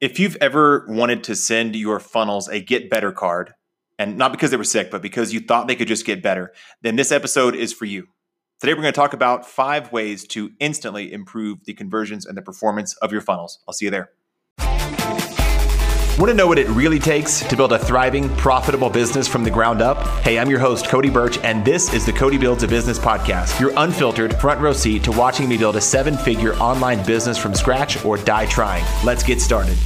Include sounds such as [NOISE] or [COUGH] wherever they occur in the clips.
If you've ever wanted to send your funnels a get better card, and not because they were sick, but because you thought they could just get better, then this episode is for you. Today, we're going to talk about five ways to instantly improve the conversions and the performance of your funnels. I'll see you there. Want to know what it really takes to build a thriving, profitable business from the ground up? Hey, I'm your host, Cody Birch, and this is the Cody Builds a Business podcast, your unfiltered front row seat to watching me build a seven figure online business from scratch or die trying. Let's get started.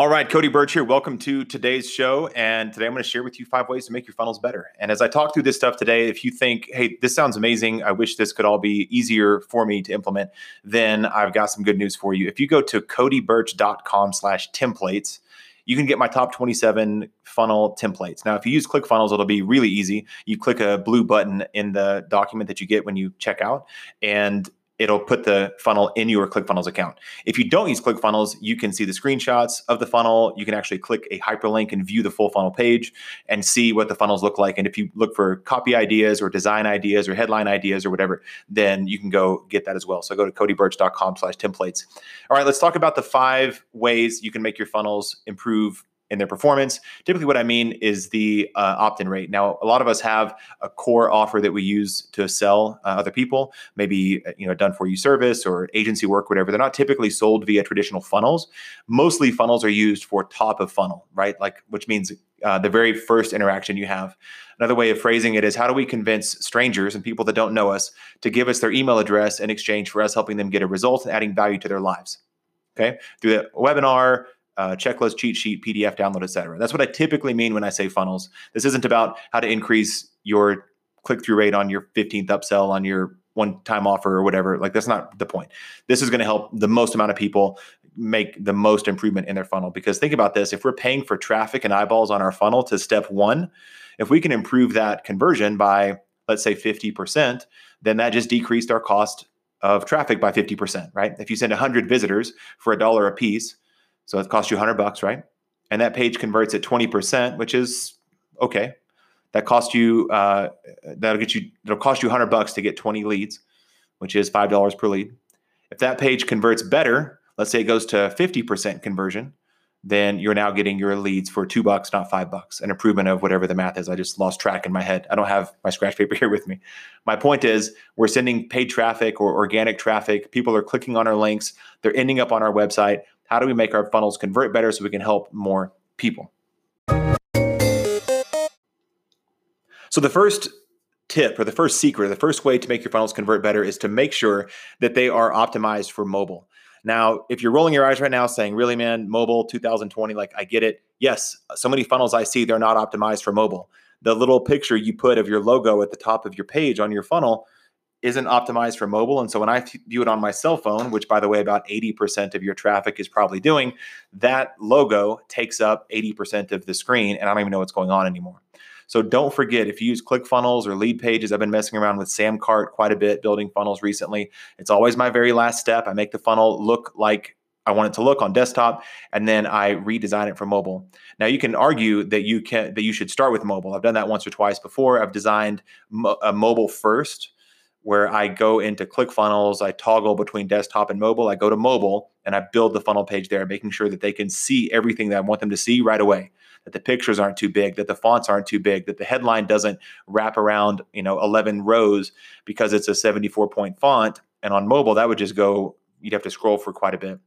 All right, Cody Birch here. Welcome to today's show. And today I'm going to share with you five ways to make your funnels better. And as I talk through this stuff today, if you think, hey, this sounds amazing, I wish this could all be easier for me to implement, then I've got some good news for you. If you go to codybirch.com slash templates, you can get my top 27 funnel templates. Now, if you use ClickFunnels, it'll be really easy. You click a blue button in the document that you get when you check out, and it'll put the funnel in your ClickFunnels account. If you don't use ClickFunnels, you can see the screenshots of the funnel. You can actually click a hyperlink and view the full funnel page and see what the funnels look like. And if you look for copy ideas or design ideas or headline ideas or whatever, then you can go get that as well. So go to codybirch.com slash templates. All right, let's talk about the five ways you can make your funnels improve in their performance. Typically, what I mean is the uh, opt in rate. Now, a lot of us have a core offer that we use to sell uh, other people, maybe uh, you know done for you service or agency work, whatever. They're not typically sold via traditional funnels. Mostly, funnels are used for top of funnel, right? Like, which means uh, the very first interaction you have. Another way of phrasing it is how do we convince strangers and people that don't know us to give us their email address in exchange for us helping them get a result and adding value to their lives? Okay, through the webinar, uh, checklist, cheat sheet, PDF download, etc. That's what I typically mean when I say funnels. This isn't about how to increase your click through rate on your 15th upsell on your one time offer or whatever. Like that's not the point. This is going to help the most amount of people make the most improvement in their funnel. Because think about this: if we're paying for traffic and eyeballs on our funnel to step one, if we can improve that conversion by let's say 50%, then that just decreased our cost of traffic by 50%, right? If you send 100 visitors for a dollar a piece, so it costs you 100 bucks, right? And that page converts at 20%, which is okay. That costs you uh, that'll get you that'll cost you 100 bucks to get 20 leads, which is five dollars per lead. If that page converts better, let's say it goes to 50% conversion, then you're now getting your leads for two bucks, not five bucks, an improvement of whatever the math is. I just lost track in my head. I don't have my scratch paper [LAUGHS] here with me. My point is, we're sending paid traffic or organic traffic. People are clicking on our links, they're ending up on our website. How do we make our funnels convert better so we can help more people? So, the first tip or the first secret, the first way to make your funnels convert better is to make sure that they are optimized for mobile. Now, if you're rolling your eyes right now saying, really, man, mobile 2020, like I get it. Yes, so many funnels I see, they're not optimized for mobile. The little picture you put of your logo at the top of your page on your funnel isn't optimized for mobile. And so when I view it on my cell phone, which by the way, about 80% of your traffic is probably doing, that logo takes up 80% of the screen. And I don't even know what's going on anymore. So don't forget if you use ClickFunnels or lead pages, I've been messing around with Samcart quite a bit, building funnels recently. It's always my very last step. I make the funnel look like I want it to look on desktop, and then I redesign it for mobile. Now you can argue that you can that you should start with mobile. I've done that once or twice before. I've designed mo- a mobile first where I go into ClickFunnels, I toggle between desktop and mobile. I go to mobile and I build the funnel page there, making sure that they can see everything that I want them to see right away. That the pictures aren't too big, that the fonts aren't too big, that the headline doesn't wrap around, you know, 11 rows because it's a 74 point font. And on mobile, that would just go, you'd have to scroll for quite a bit.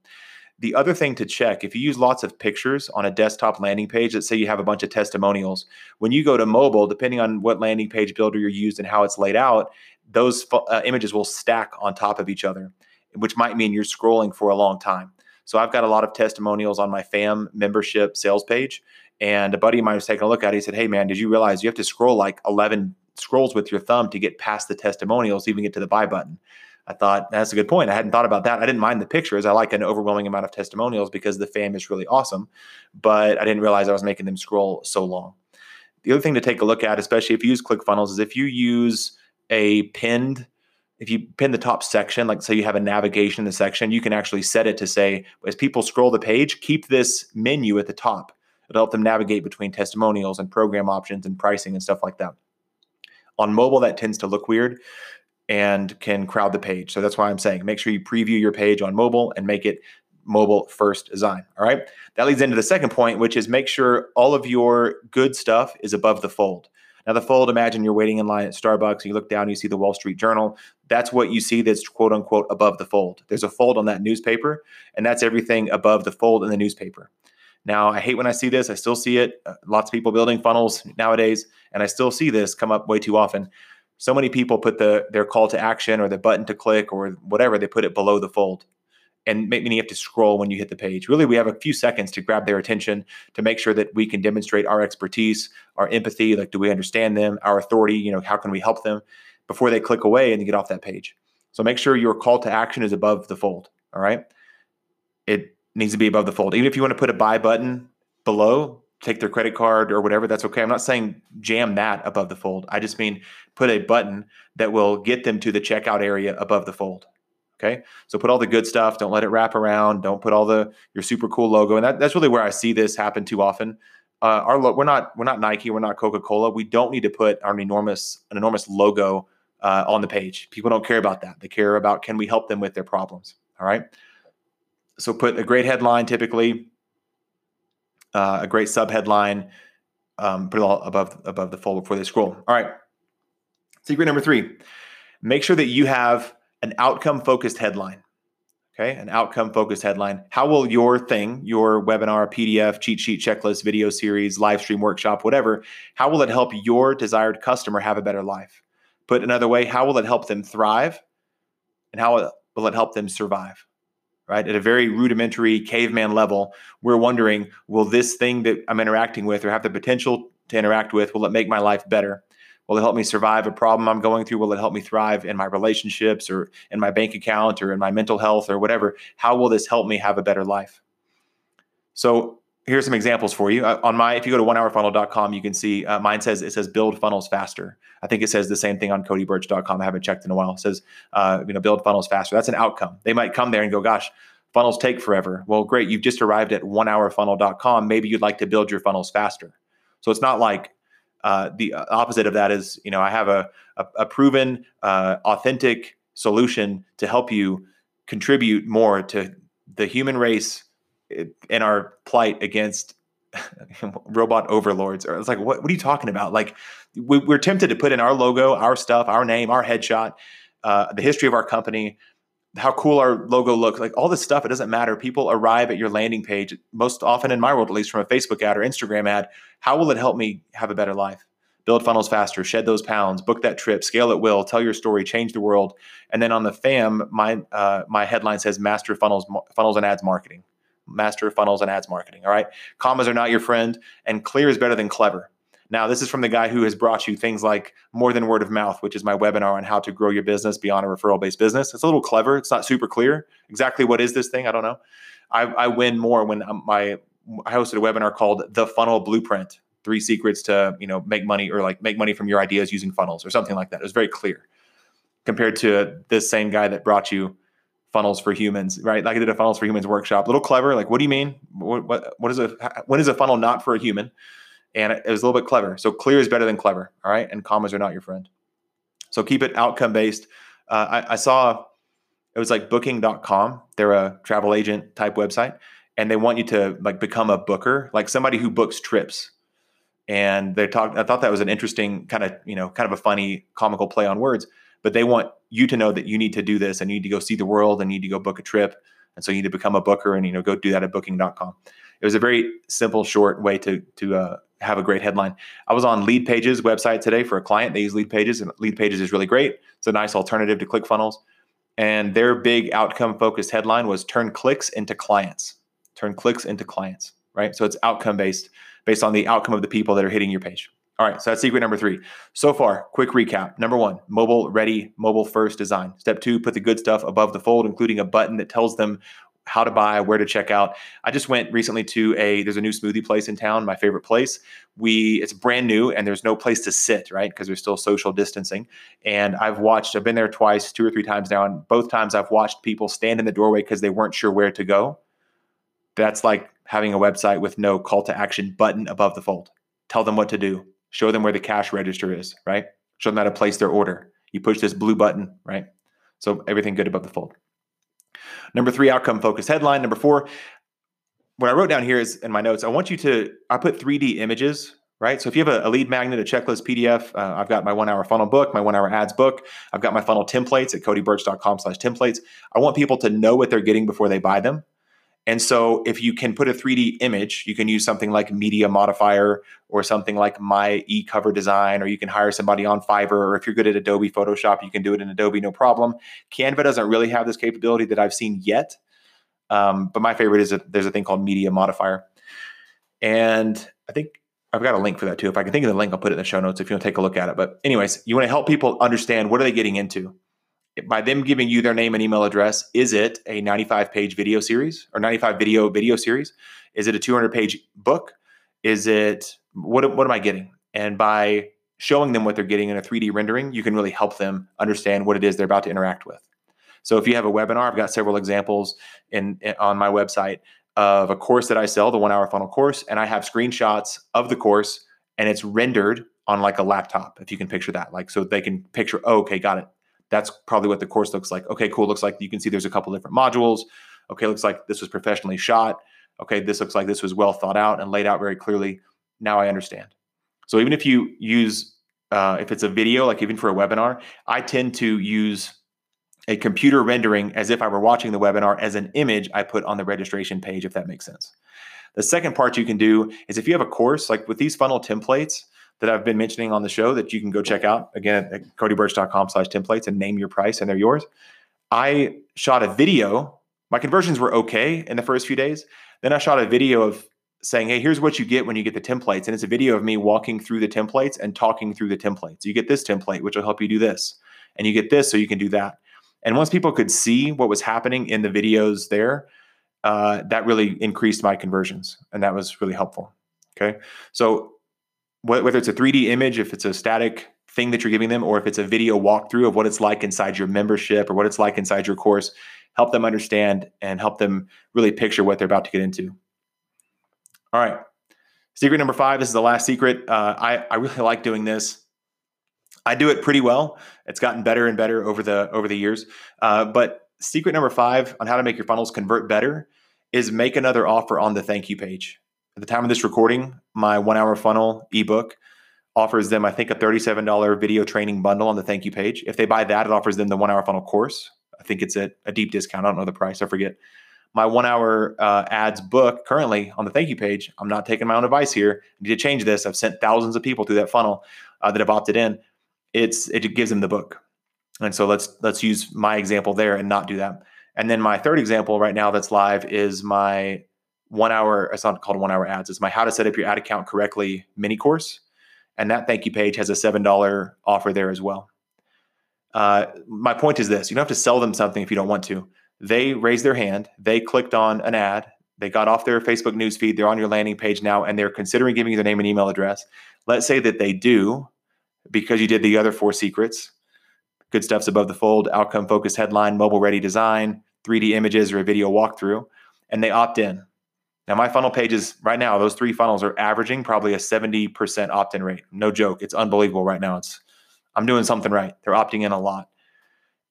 The other thing to check if you use lots of pictures on a desktop landing page, let's say you have a bunch of testimonials, when you go to mobile, depending on what landing page builder you're used and how it's laid out, those uh, images will stack on top of each other, which might mean you're scrolling for a long time. So I've got a lot of testimonials on my FAM membership sales page. And a buddy of mine was taking a look at it. He said, Hey, man, did you realize you have to scroll like 11 scrolls with your thumb to get past the testimonials, even get to the buy button? I thought that's a good point. I hadn't thought about that. I didn't mind the pictures. I like an overwhelming amount of testimonials because the FAM is really awesome, but I didn't realize I was making them scroll so long. The other thing to take a look at, especially if you use ClickFunnels, is if you use a pinned if you pin the top section, like say you have a navigation in the section, you can actually set it to say, as people scroll the page, keep this menu at the top. It'll help them navigate between testimonials and program options and pricing and stuff like that. On mobile, that tends to look weird and can crowd the page. So that's why I'm saying make sure you preview your page on mobile and make it mobile first design. All right. That leads into the second point, which is make sure all of your good stuff is above the fold. Now, the fold, imagine you're waiting in line at Starbucks, you look down, you see the Wall Street Journal. That's what you see that's quote unquote above the fold. There's a fold on that newspaper, and that's everything above the fold in the newspaper. Now, I hate when I see this. I still see it. Uh, lots of people building funnels nowadays, and I still see this come up way too often. So many people put the their call to action or the button to click or whatever, they put it below the fold and meaning you have to scroll when you hit the page. Really, we have a few seconds to grab their attention to make sure that we can demonstrate our expertise, our empathy, like do we understand them, our authority, you know, how can we help them before they click away and get off that page. So make sure your call to action is above the fold. All right. It needs to be above the fold. Even if you want to put a buy button below, take their credit card or whatever, that's okay. I'm not saying jam that above the fold. I just mean put a button that will get them to the checkout area above the fold. Okay. So put all the good stuff. Don't let it wrap around. Don't put all the your super cool logo. And that, that's really where I see this happen too often. Uh, our lo- we're not we're not Nike. We're not Coca Cola. We don't need to put our enormous an enormous logo uh, on the page. People don't care about that. They care about can we help them with their problems. All right. So put a great headline, typically uh, a great sub headline. Um, put it all above above the fold before they scroll. All right. Secret number three: make sure that you have an outcome focused headline. Okay, an outcome focused headline. How will your thing, your webinar, PDF, cheat sheet, checklist, video series, live stream, workshop, whatever, how will it help your desired customer have a better life? Put another way, how will it help them thrive? And how will it help them survive? Right? At a very rudimentary caveman level, we're wondering will this thing that I'm interacting with or have the potential to interact with, will it make my life better? Will it help me survive a problem I'm going through? Will it help me thrive in my relationships or in my bank account or in my mental health or whatever? How will this help me have a better life? So here's some examples for you. Uh, on my, if you go to onehourfunnel.com, you can see uh, mine says it says build funnels faster. I think it says the same thing on codybirch.com. I haven't checked in a while. It says uh, you know build funnels faster. That's an outcome. They might come there and go, gosh, funnels take forever. Well, great. You've just arrived at onehourfunnel.com. Maybe you'd like to build your funnels faster. So it's not like uh, the opposite of that is, you know, I have a, a, a proven, uh, authentic solution to help you contribute more to the human race in our plight against [LAUGHS] robot overlords. Or it's like, what, what are you talking about? Like, we, are tempted to put in our logo, our stuff, our name, our headshot, uh, the history of our company, how cool our logo looks, like all this stuff. It doesn't matter. People arrive at your landing page most often in my world, at least from a Facebook ad or Instagram ad. How will it help me have a better life? Build funnels faster, shed those pounds, book that trip, scale at will, tell your story, change the world. And then on the FAM, my uh, my headline says Master Funnels Funnels and Ads Marketing. Master Funnels and Ads Marketing. All right, commas are not your friend, and clear is better than clever. Now, this is from the guy who has brought you things like More Than Word of Mouth, which is my webinar on how to grow your business beyond a referral based business. It's a little clever. It's not super clear. Exactly what is this thing? I don't know. I, I win more when um, my I hosted a webinar called The Funnel Blueprint Three Secrets to you know make money or like make money from your ideas using funnels or something like that. It was very clear compared to this same guy that brought you funnels for humans, right? Like I did a funnels for humans workshop. A little clever. Like, what do you mean? What, what, what is a, when is a funnel not for a human? And it was a little bit clever. So clear is better than clever. All right, and commas are not your friend. So keep it outcome based. Uh, I, I, saw it was like Booking.com. They're a travel agent type website, and they want you to like become a booker, like somebody who books trips. And they talked. I thought that was an interesting kind of you know kind of a funny comical play on words. But they want you to know that you need to do this and you need to go see the world and you need to go book a trip. And so you need to become a booker and you know go do that at Booking.com. It was a very simple, short way to to uh, have a great headline. I was on Lead Pages website today for a client. They use Lead Pages, and Lead Pages is really great. It's a nice alternative to ClickFunnels. And their big outcome focused headline was turn clicks into clients. Turn clicks into clients, right? So it's outcome based, based on the outcome of the people that are hitting your page. All right, so that's secret number three. So far, quick recap. Number one, mobile ready, mobile first design. Step two, put the good stuff above the fold, including a button that tells them how to buy, where to check out. I just went recently to a there's a new smoothie place in town, my favorite place. We it's brand new and there's no place to sit, right? Because there's still social distancing. And I've watched I've been there twice, two or three times now and both times I've watched people stand in the doorway because they weren't sure where to go. That's like having a website with no call to action button above the fold. Tell them what to do. Show them where the cash register is, right? Show them how to place their order. You push this blue button, right? So everything good above the fold. Number three, outcome focused headline. Number four, what I wrote down here is in my notes, I want you to, I put 3D images, right? So if you have a, a lead magnet, a checklist PDF, uh, I've got my one hour funnel book, my one hour ads book. I've got my funnel templates at codybirch.com slash templates. I want people to know what they're getting before they buy them. And so if you can put a 3D image, you can use something like Media Modifier or something like My e-cover design, or you can hire somebody on Fiverr, or if you're good at Adobe Photoshop, you can do it in Adobe, no problem. Canva doesn't really have this capability that I've seen yet. Um, but my favorite is a, there's a thing called Media Modifier. And I think I've got a link for that too. If I can think of the link, I'll put it in the show notes if you want to take a look at it. But anyways, you want to help people understand what are they getting into by them giving you their name and email address, is it a 95 page video series or 95 video video series? Is it a 200 page book? Is it what what am I getting? And by showing them what they're getting in a 3D rendering, you can really help them understand what it is they're about to interact with. So if you have a webinar, I've got several examples in, in on my website of a course that I sell, the 1-hour funnel course, and I have screenshots of the course and it's rendered on like a laptop if you can picture that like so they can picture oh, okay got it that's probably what the course looks like. Okay, cool. Looks like you can see there's a couple different modules. Okay, looks like this was professionally shot. Okay, this looks like this was well thought out and laid out very clearly. Now I understand. So even if you use, uh, if it's a video, like even for a webinar, I tend to use a computer rendering as if I were watching the webinar as an image I put on the registration page, if that makes sense. The second part you can do is if you have a course, like with these funnel templates, that I've been mentioning on the show that you can go check out again at codybirch.com slash templates and name your price and they're yours. I shot a video. My conversions were okay in the first few days. Then I shot a video of saying, hey, here's what you get when you get the templates. And it's a video of me walking through the templates and talking through the templates. You get this template, which will help you do this. And you get this so you can do that. And once people could see what was happening in the videos there, uh, that really increased my conversions. And that was really helpful. Okay. So whether it's a 3D image, if it's a static thing that you're giving them, or if it's a video walkthrough of what it's like inside your membership or what it's like inside your course, help them understand and help them really picture what they're about to get into. All right. Secret number five. This is the last secret. Uh, I, I really like doing this. I do it pretty well. It's gotten better and better over the over the years. Uh, but secret number five on how to make your funnels convert better is make another offer on the thank you page at the time of this recording, my one hour funnel ebook offers them, I think, a $37 video training bundle on the thank you page. If they buy that, it offers them the one hour funnel course. I think it's at a deep discount. I don't know the price, I forget. My one hour uh, ads book currently on the thank you page, I'm not taking my own advice here. I need to change this. I've sent thousands of people through that funnel uh, that have opted in. It's it gives them the book. And so let's let's use my example there and not do that. And then my third example right now that's live is my one hour, it's not called one hour ads, it's my how to set up your ad account correctly mini course. And that thank you page has a $7 offer there as well. Uh, my point is this you don't have to sell them something if you don't want to. They raised their hand, they clicked on an ad, they got off their Facebook newsfeed, they're on your landing page now, and they're considering giving you their name and email address. Let's say that they do because you did the other four secrets. Good stuff's above the fold, outcome focused headline, mobile ready design, 3D images, or a video walkthrough, and they opt in. Now, my funnel pages right now, those three funnels are averaging probably a 70% opt in rate. No joke. It's unbelievable right now. It's I'm doing something right. They're opting in a lot.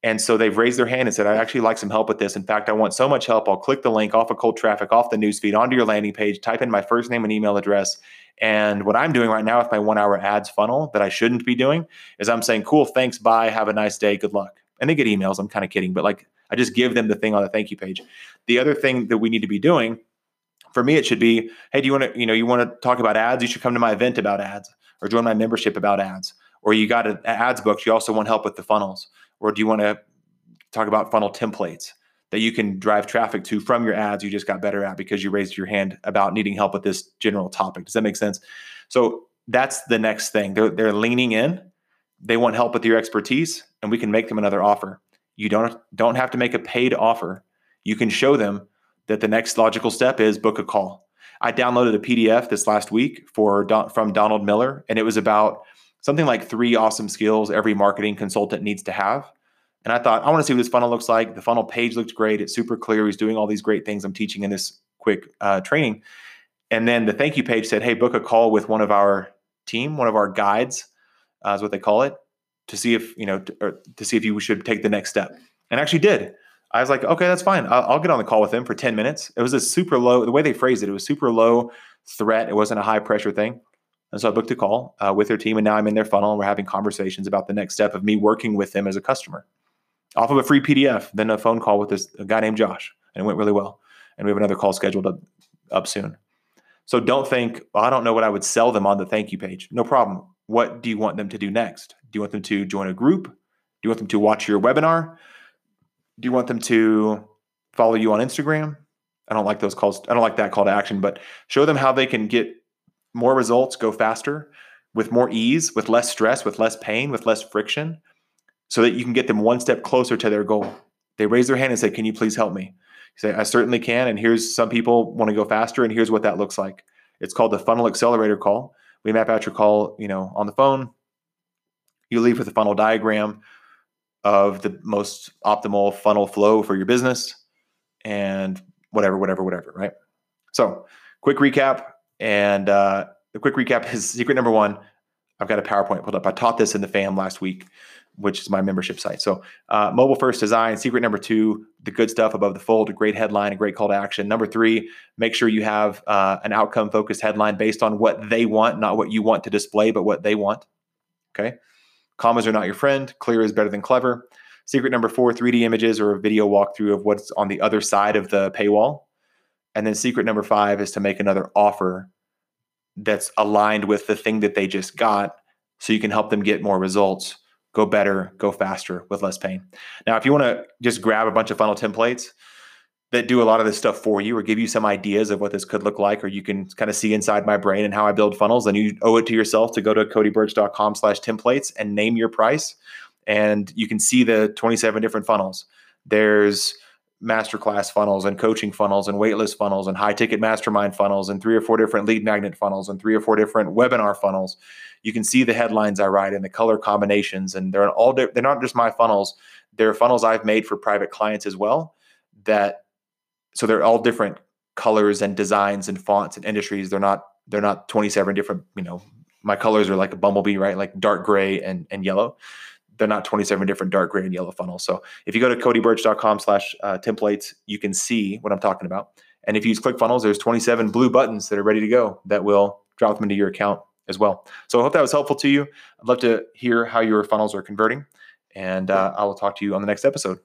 And so they've raised their hand and said, I actually like some help with this. In fact, I want so much help. I'll click the link off of cold traffic, off the newsfeed, onto your landing page, type in my first name and email address. And what I'm doing right now with my one hour ads funnel that I shouldn't be doing is I'm saying, cool, thanks, bye, have a nice day, good luck. And they get emails. I'm kind of kidding, but like I just give them the thing on the thank you page. The other thing that we need to be doing for me, it should be, hey, do you want to, you know, you want to talk about ads? You should come to my event about ads or join my membership about ads. Or you got an ads book, you also want help with the funnels. Or do you want to talk about funnel templates that you can drive traffic to from your ads you just got better at because you raised your hand about needing help with this general topic? Does that make sense? So that's the next thing. They're, they're leaning in. They want help with your expertise, and we can make them another offer. You don't don't have to make a paid offer. You can show them that the next logical step is book a call. I downloaded a PDF this last week for from Donald Miller, and it was about something like three awesome skills every marketing consultant needs to have. And I thought, I want to see what this funnel looks like. The funnel page looked great. It's super clear. He's doing all these great things I'm teaching in this quick uh, training. And then the thank you page said, hey, book a call with one of our team, one of our guides, uh, is what they call it, to see if, you know, to, to see if you should take the next step. And actually did. I was like, okay, that's fine. I'll, I'll, get on the call with them for 10 minutes. It was a super low, the way they phrased it, it was super low threat. It wasn't a high pressure thing. And so I booked a call uh, with their team, and now I'm in their funnel, and we're having conversations about the next step of me working with them as a customer. Off of a free PDF, then a phone call with this guy named Josh, and it went really well. And we have another call scheduled up, up soon. So don't think, well, I don't know what I would sell them on the thank you page. No problem. What do you want them to do next? Do you want them to join a group? Do you want them to watch your webinar? Do you want them to follow you on Instagram? I don't like those calls. I don't like that call to action, but show them how they can get more results, go faster with more ease, with less stress, with less pain, with less friction, so that you can get them one step closer to their goal. They raise their hand and say, Can you please help me? You say, I certainly can. And here's some people want to go faster, and here's what that looks like. It's called the funnel accelerator call. We map out your call, you know, on the phone. You leave with a funnel diagram of the most optimal funnel flow for your business and whatever, whatever, whatever, right? So, quick recap and uh, the quick recap is secret number one. I've got a PowerPoint pulled up. I taught this in the FAM last week, which is my membership site. So, uh, mobile first design. Secret number two: the good stuff above the fold, a great headline, a great call to action. Number three: make sure you have uh, an outcome focused headline based on what they want, not what you want to display, but what they want. Okay. Commas are not your friend. Clear is better than clever. Secret number four: 3D images or a video walkthrough of what's on the other side of the paywall. And then secret number five is to make another offer that's aligned with the thing that they just got so you can help them get more results, go better, go faster with less pain. Now, if you want to just grab a bunch of funnel templates that do a lot of this stuff for you or give you some ideas of what this could look like, or you can kind of see inside my brain and how I build funnels, then you owe it to yourself to go to codyburch.com slash templates and name your price. And you can see the 27 different funnels. There's masterclass funnels and coaching funnels and waitlist funnels and high ticket mastermind funnels and three or four different lead magnet funnels and three or four different webinar funnels. You can see the headlines I write and the color combinations, and they're all they're not just my funnels. They're funnels I've made for private clients as well. That so they're all different colors and designs and fonts and industries. They're not they're not 27 different. You know, my colors are like a bumblebee, right? Like dark gray and and yellow they're not 27 different dark gray and yellow funnels. So if you go to codyburch.com slash uh, templates, you can see what I'm talking about. And if you use ClickFunnels, there's 27 blue buttons that are ready to go that will drop them into your account as well. So I hope that was helpful to you. I'd love to hear how your funnels are converting. And uh, I will talk to you on the next episode.